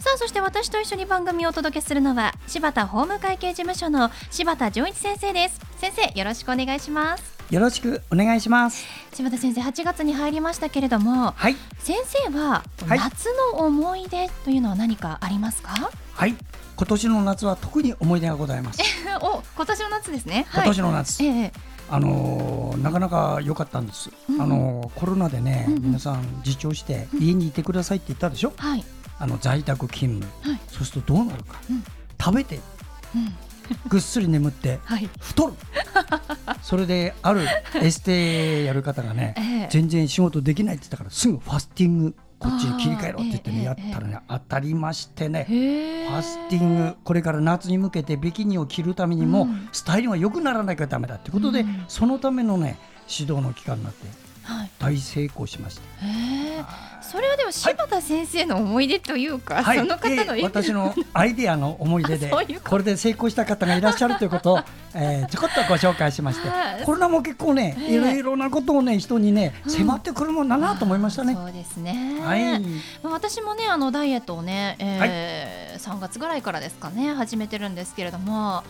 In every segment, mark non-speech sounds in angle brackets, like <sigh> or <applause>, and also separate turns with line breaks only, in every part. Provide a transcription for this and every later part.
さあそして私と一緒に番組をお届けするのは柴田法務会計事務所の柴田丈一先生です。先生よろしくお願いします。
よろしくお願いします。
柴田先生8月に入りましたけれども、
はい。
先生は
はい。
夏の思い出というのは何かありますか、
はい。今年の夏は特に思い出がございます。<laughs>
お今年の夏ですね。
今年の夏、
ええ
あのーなかなか良かったんです、
うん。
あのーコロナでね、
うんうん。
皆さん自重して家にいてくださいって言ったでしょ、
はい、
あの在宅勤務、
はい。
そうするとどうなるか、
うん。
食べて。
うん、
ぐっすり眠って。<laughs>
はい、
太る。それである <laughs> エステやる方がね、
ええ。
全然仕事できないって言ったからすぐファスティングこっちに切り替えろって言ってね、
あー
やったらね、当たりましてねファスティングこれから夏に向けてビキニを着るためにも、
うん。
スタイルが良くならなきゃダメだってことで、
うん。
そのためのね指導の期間になって
はい、
大成功しました。
へえそれはでも柴田先生の思い出というか、その方の
で私のアイデアの思い出で <laughs>
こ
れで成功した方がいらっしゃるということを、<laughs> えーちょこっとご紹介しまして
はい。
コロナも結構ね、
ええ
いろいろなことをね人にね、
うん。
迫ってくるもんだなと思いましたね。
そうですね。
はい、
まあ私もねあのダイエットをね、えー3月ぐらいからですかね始めてるんですけれども。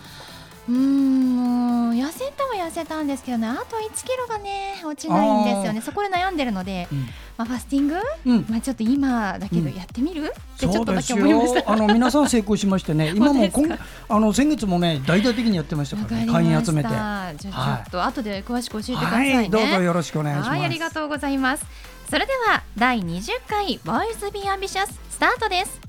うーん痩せたは痩せたんですけどねあと1キロがね落ちないんですよね。そこで悩んでるので、まあ、ファスティング、
うん。
まあ、ちょっと今だけど
うん
やってみる、ってちょっとだけ思いまし
よ。
た
あの皆さん成功しましてね、<laughs> 今も
本当です
今あの先月もね大々的にやってました
わ
から、ね、会員集めて。
じゃあちょっと後で詳しく教えてくださいね、
はい、どうぞよろしくお願いします。
はい、ありがとうございます。それでは第20回ボーイズビーアンビシャススタートです。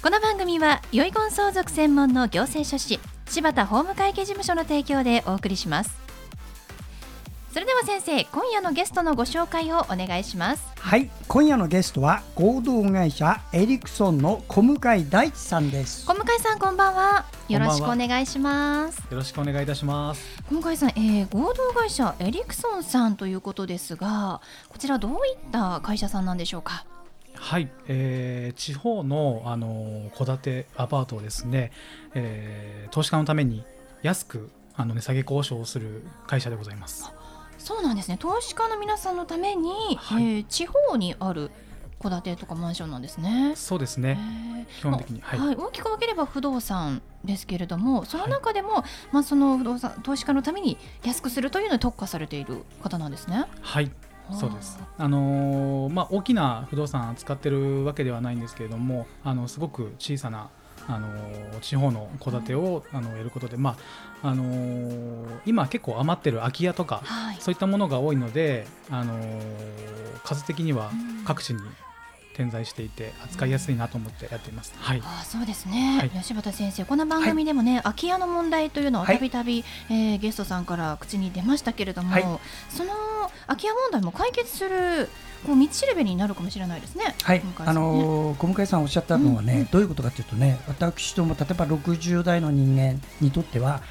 この番組は遺言相続専門の行政書士柴田法務会計事務所の提供でお送りします。それでは先生、今夜のゲストのご紹介をお願いします。
はい、今夜のゲストは合同会社エリクソンの小向井大地さんです。
小向井さん、こんばんは。よろしくお願いします。
よろしくお願いいたします。
小向井さん、えー合同会社エリクソンさんということですが、こちらどういった会社さんなんでしょうか？
はい、えー地方のあの戸建てアパートをですね、えー投資家のために安くあの値下げ交渉をする会社でございます。
そうなんですね。投資家の皆さんのために、
はい。
えー地方にある戸建てとかマンションなんですね。
そうです
え
ね。
ー。
基本的に。
まあ
はい。
大きく分ければ不動産ですけれどもその中でも、まあ、その不動産投資家のために安くするというのに特化されている方なんですね。
はい、そうです。あのーまあ大きな不動産扱ってるわけではないんですけれども、あのすごく小さなあのー地方の戸建てをあのやることで、まああのー今結構余ってる空き家とか
はい。
そういったものが多いので、あのー数的には
うん。
各地に点在していて扱いやすいなと思ってやっています。はい。
あそうですね、
はい。
吉畑先生この番組でもね、空き家の問題というのを
はい。
たびたびえーゲストさんから口に出ましたけれども、
はい。
その空き家問題も解決するこう道しるべになるかもしれないですね。
はい。
小向井、さ
あのー小向井さんおっしゃったのはね、
うん。うん
どういうことかというとね、私ども例えば60代の人間にとっては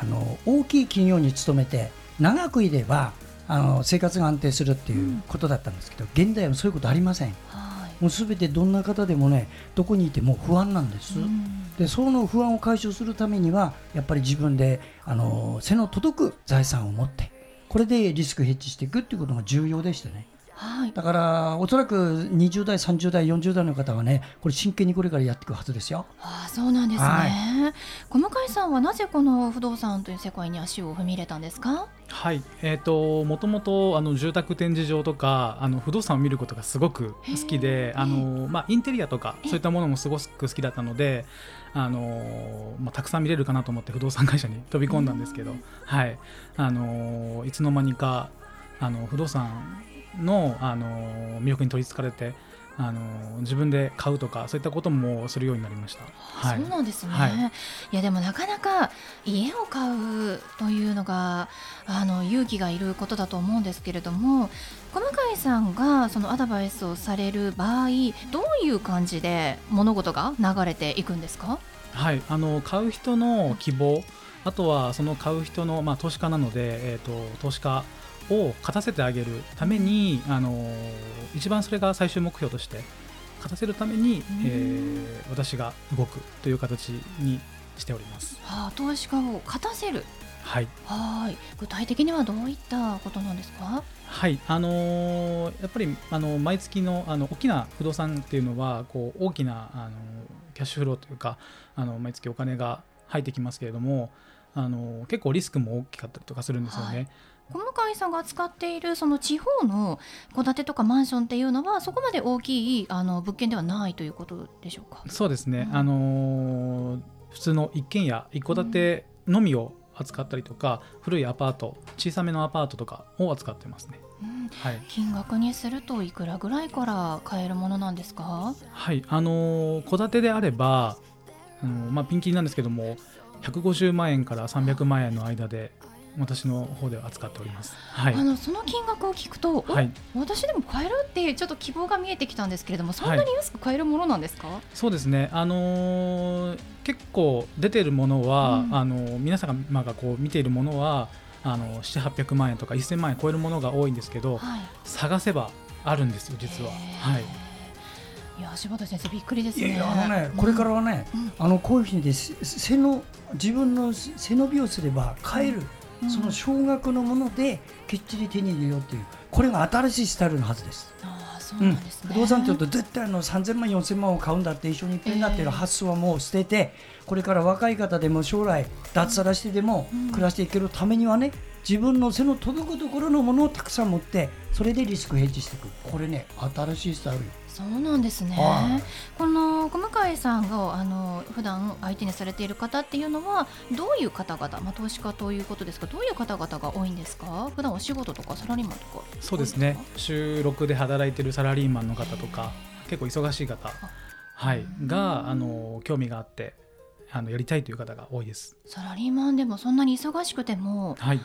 あの大きい企業に勤めて長くいればあの生活が安定するっていうことだったんですけど、現代はそういうことありません。
はい
もうすべてどんな方でもねどこにいても不安なんです。
うん
でその不安を解消するためにはやっぱり自分であの背の届く財産を持ってこれでリスクヘッジしていくっていうことが重要でしてね
はい。
だからおそらく20代30代40代の方はねこれ真剣にこれからやっていくはずですよ。
ああそうなんですね、
は
小向井さんはなぜこの不動産という世界に足を踏み入れたんですか？
はい。えっ、ともともとあの住宅展示場とかあの不動産を見ることがすごく好きで、あのまあインテリアとかそういったものもすごく好きだったので、あのまあたくさん見れるかなと思って不動産会社に飛び込んだんですけど、はい。あのいつの間にかあの不動産のあの魅力に取りつかれて。あの自分で買うとかそういったこともするようになりました。
はい、そうなんですね、
はい、
いやでもなかなか家を買うというのがあの勇気がいることだと思うんですけれども小向井さんがそのアドバイスをされる場合どういう感じで物事が流れていくんですか？
はいあの買う人の希望あとはその買う人の、まあ、投資家なので、えーと、投資家を勝たせてあげるために、あの一番それが最終目標として勝たせるために、えー、私が動くという形にしております。
はあ、投資家を勝たせる
はい。
はい。具体的にはどういったことなんですか？
はい。あのー、やっぱりあの毎月のあの大きな不動産っていうのはこう大きなあのキャッシュフローというかあの毎月お金が入ってきますけれども、あの結構リスクも大きかったりとかするんですよね。はい
小向井さんが扱っているその地方の戸建てとかマンションっていうのはそこまで大きいあの物件ではないということでしょうか？
そうですね、うん、あのー、普通の一軒家一戸建てのみを扱ったりとか、うん、古いアパート小さめのアパートとかを扱ってますね、
うん。はい、金額にするといくらぐらいから買えるものなんですか？
はい。あの戸、建てであればあの、まあ、ピンキリなんですけども150万円から300万円の間で私の方では扱っております。
はい、あのその金額を聞くと、はい、私でも買えるっていうちょっと希望が見えてきたんですけれども、そんなに安く買えるものなんですか？はい、
そうですね。あのー、結構出ているものは、うん、あのー、皆さんがこう見ているものは。あの7 8 0 0万円とか1000万円超えるものが多いんですけど、はい、探せばあるんですよ実は。はい
いや柴田先生びっくりですね。
あのね、これからはね、うん、あのこういうふうに背の自分の背伸びをすれば買える、うん、その少額のものできっちり手に入れようという。これが新しいスタイルのはずです。
あそうなんですね、
不動産というと絶対あの3000万4000万を買うんだって一緒にいっぺんだっていう発想はもう捨てて、これから若い方でも将来脱サラしてでも暮らしていけるためにはね自分の背の届くところのものをたくさん持ってそれでリスクヘッジしていく。これね新しいスタイル
そうなんですね。この小向井さんがあの普段相手にされている方っていうのはどういう方々、まあ投資家ということですか、どういう方々が多いんですか？普段お仕事とかサラリーマンとか。
そうですね。週六で働いているサラリーマンの方とか、結構忙しい方、はい、があの興味があって。あのやりたいという方が多いです
サラリーマンでもそんなに忙しくても、はい、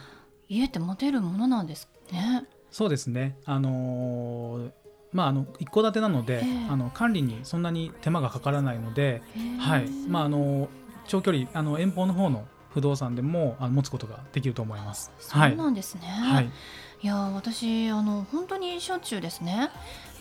家って持てるものなんですね
そうですねあのーまあ、あの一戸建てなので、あの管理にそんなに手間がかからないので、はい。まあ、あの長距離あの遠方の方の不動産でもあの持つことができると思います。
そうなんですね、はい、い。や私あの本当にしょっちゅうですね。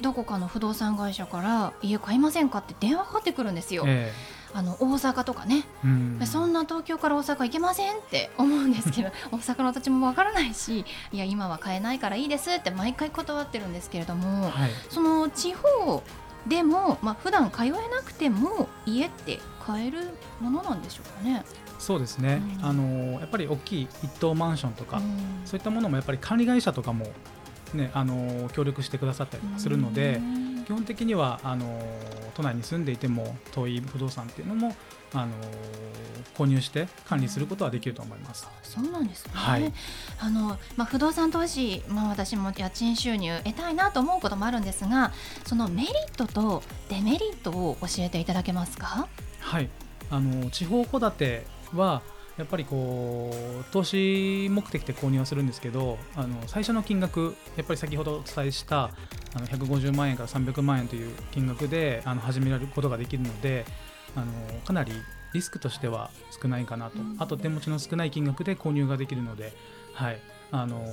どこかの不動産会社から家買いませんかって電話かかってくるんですよ。えーあの大阪とかね、うん、そんな東京から大阪行けませんって思うんですけど <laughs> 大阪の土地もわからないしいや今は買えないからいいですって毎回断ってるんですけれども、はい、その地方でも、まあ普段通えなくても家って買えるものなんでしょうかね。
そうですね、うん、あのやっぱり大きい一棟マンションとか、うん、そういったものもやっぱり管理会社とかも、ね、あの協力してくださったりするので、基本的にはあの都内に住んでいても遠い不動産っていうのもあの購入して管理することはできると思います。
そうなんですね。はい、あのまあ不動産投資、まあ私も家賃収入得たいなと思うこともあるんですが、そのメリットとデメリットを教えていただけますか？
はい、あの地方戸建てはやっぱりこう投資目的で購入はするんですけどあの最初の金額やっぱり先ほどお伝えしたあの150万円から300万円という金額であの始められることができるのであのかなりリスクとしては少ないかなと、あと手持ちの少ない金額で購入ができるので、はいあの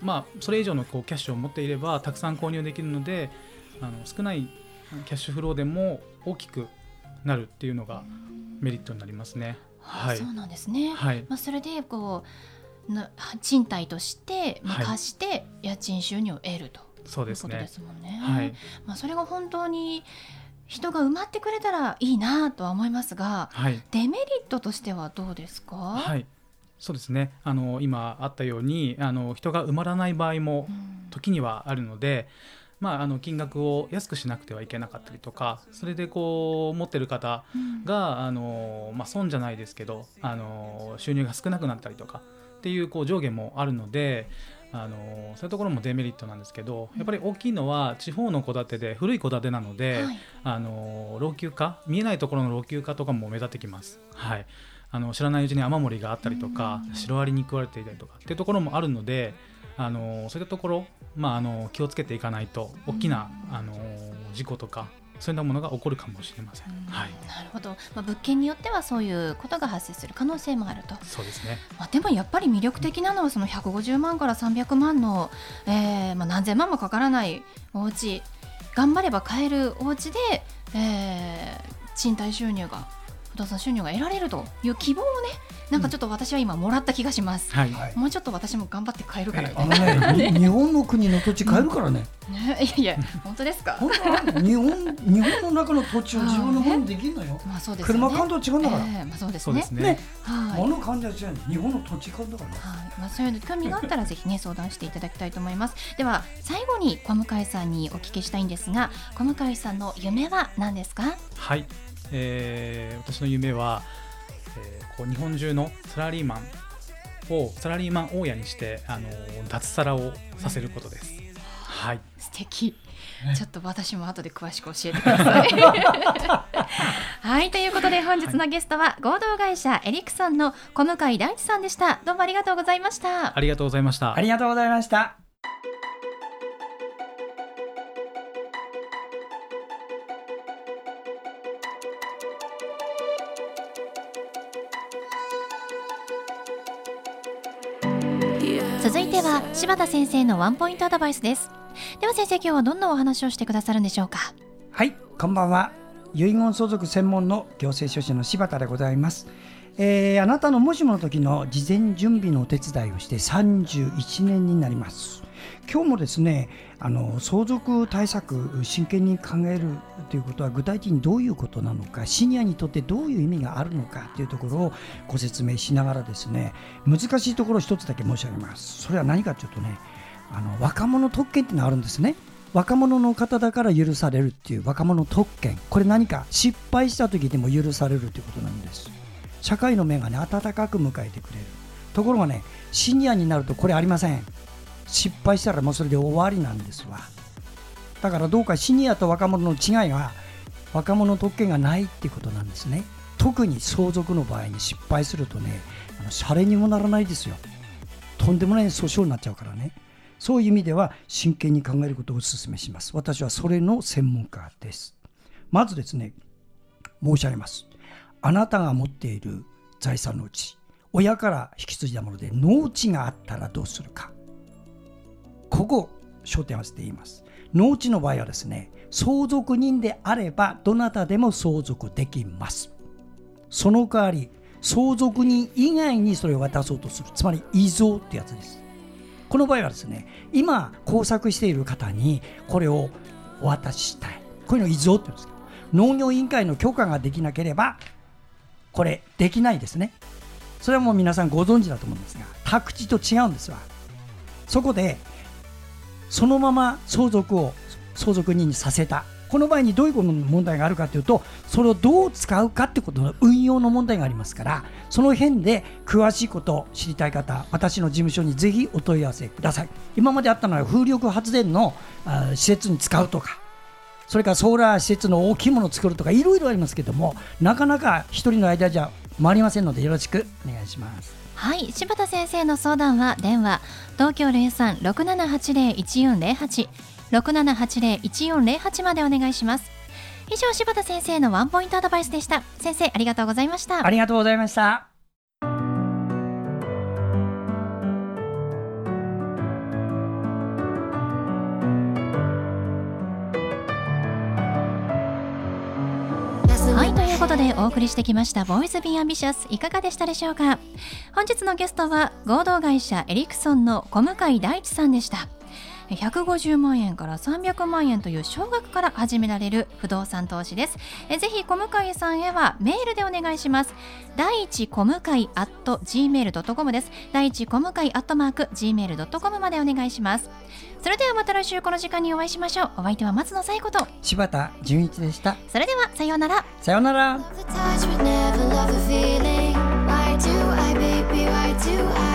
まあ、それ以上のこうキャッシュを持っていればたくさん購入できるのであの少ないキャッシュフローでも大きくなるっていうのがメリットになりますね。
はい、そうなんですね、はい、まあ、それでこうな賃貸として貸して家賃収入を得ると、そうですね、いうことですもんね。はい。まあ、それが本当に人が埋まってくれたらいいなとは思いますが、はい、デメリットとしてはどうですか、
はい、そうですね。あの今あったようにあの人が埋まらない場合も時にはあるので、まあ、あの金額を安くしなくてはいけなかったりとかそれでこう持ってる方が、うん、あのまあ、損じゃないですけどあの収入が少なくなったりとかっていうこう上下もあるのであのそういうところもデメリットなんですけどやっぱり大きいのは地方の戸建てで古い戸建てなので、
はい。
あの老朽化見えないところの老朽化とかも目立ってきます。はい。あの知らないうちに雨漏りがあったりとかシロアリに食われていたりとかっていうところもあるのであのそういったところ、まあ、あの気をつけていかないと大きなあの事故とかそういったものが起こるかもしれません。はい、
なるほど、まあ、物件によってはそういうことが発生する可能性もあると、
そうですね。
まあ、でもやっぱり魅力的なのはその150万から300万の、えーまあ、何千万もかからないお家。頑張れば買えるお家で、えー賃貸収入が不動産収入が得られるという希望をねなんかちょっと私は今もらった気がします、
はい、
はい
もうちょっと私も頑張って買えるからみた
あ
いな、
のね、に <laughs> 日本の国の土地買えるからね。
ね、いやいや本当ですか？
日本日本の中の土地を自分のものにできるのよ。
まあそうです
車買うと違うんだから。
えーまあ、そうですね
ね。
ね、
はい
物買うんじゃ違うの日本の土地買うんだからね。
はい、まあ、そういうの興味があったらぜひね相談していただきたいと思います。では最後に小向井さんにお聞きしたいんですが、小向井さんの夢は何ですか？
はい、えー私の夢は、えーこう日本中のサラリーマンをサラリーマン大家にしてあの脱サラをさせることです。はい、
素敵。ちょっと私も後で詳しく教えてください。<laughs> はい、ということで本日のゲストは合同会社エリクソンの小向井大地さんでした。どうもありがとうございました。
ありがとうございました
あ。りがとうございました。
柴田先生のワンポイントアドバイスです。では先生今日はどんなお話をしてくださるんでしょうか？
はい、こんばんは。遺言相続専門の行政書士の柴田でございます。えーあなたのもしもの時の事前準備のお手伝いをして31年になります。今日もですね、あの相続対策真剣に考えるということは具体的にどういうことなのか、シニアにとってどういう意味があるのかというところをご説明しながらですね、難しいところを一つだけ申し上げます。それは何かというとね、あの若者特権っていうのがあるんですね。若者の方だから許されるっていう若者特権これ何か失敗した時でも許されるということなんです社会の目がね温かく迎えてくれるところがねシニアになるとこれありません失敗したらもうそれで終わりなんですわだからどうかシニアと若者の違いは若者特権がないっていうことなんですね特に相続の場合に失敗するとねあのシャレにもならないですよとんでもない訴訟になっちゃうからねそういう意味では真剣に考えることをお勧めします。私はそれの専門家です。まずですね、申し上げます。あなたが持っている財産のうち、親から引き継いだもので農地があったらどうするか。ここ、焦点を合わせて言います。農地の場合はですね、相続人であればどなたでも相続できます。その代わり、相続人以外にそれを渡そうとする。つまり、遺贈ってやつです。この場合はですね、今工作している方にこれをお渡ししたい。こういうの遺贈って言うんですけど、農業委員会の許可ができなければ、これできないですね。それはもう皆さんご存知だと思うんですが、宅地と違うんですわ。そこで、そのまま相続を相続人にさせた。この場合にどういうことの問題があるかというと、それをどう使うかってことの運用の問題がありますから、その辺で詳しいことを知りたい方、私の事務所にぜひお問い合わせください。今まであったのは風力発電の施設に使うとか、それからソーラー施設の大きいものを作るとか、いろいろありますけども、なかなか一人の間じゃ回りませんので、よろしくお願いします。
はい、柴田先生の相談は電話東京零三六七八零一四零八六七八零一四零八までお願いします。以上柴田先生のワンポイントアドバイスでした。先生ありがとうございました
あ。りがとうございました。
ことでお送りしてきました「ボーイズ・ビー・アンビシャス」いかがでしたでしょうか？本日のゲストは合同会社エリクソンの小向井大地さんでした。150万円から300万円という少額から始められる不動産投資です。えぜひ小向さんへはメールでお願いします。第一小向アット gmail.com です。第一小向アットマーク gmail.com までお願いします。それではまた来週この時間にお会いしましょう。お相手は松野紗友子と。
柴田純一でした。
それではさようなら。
さようなら。
Why do I, baby? Why do I?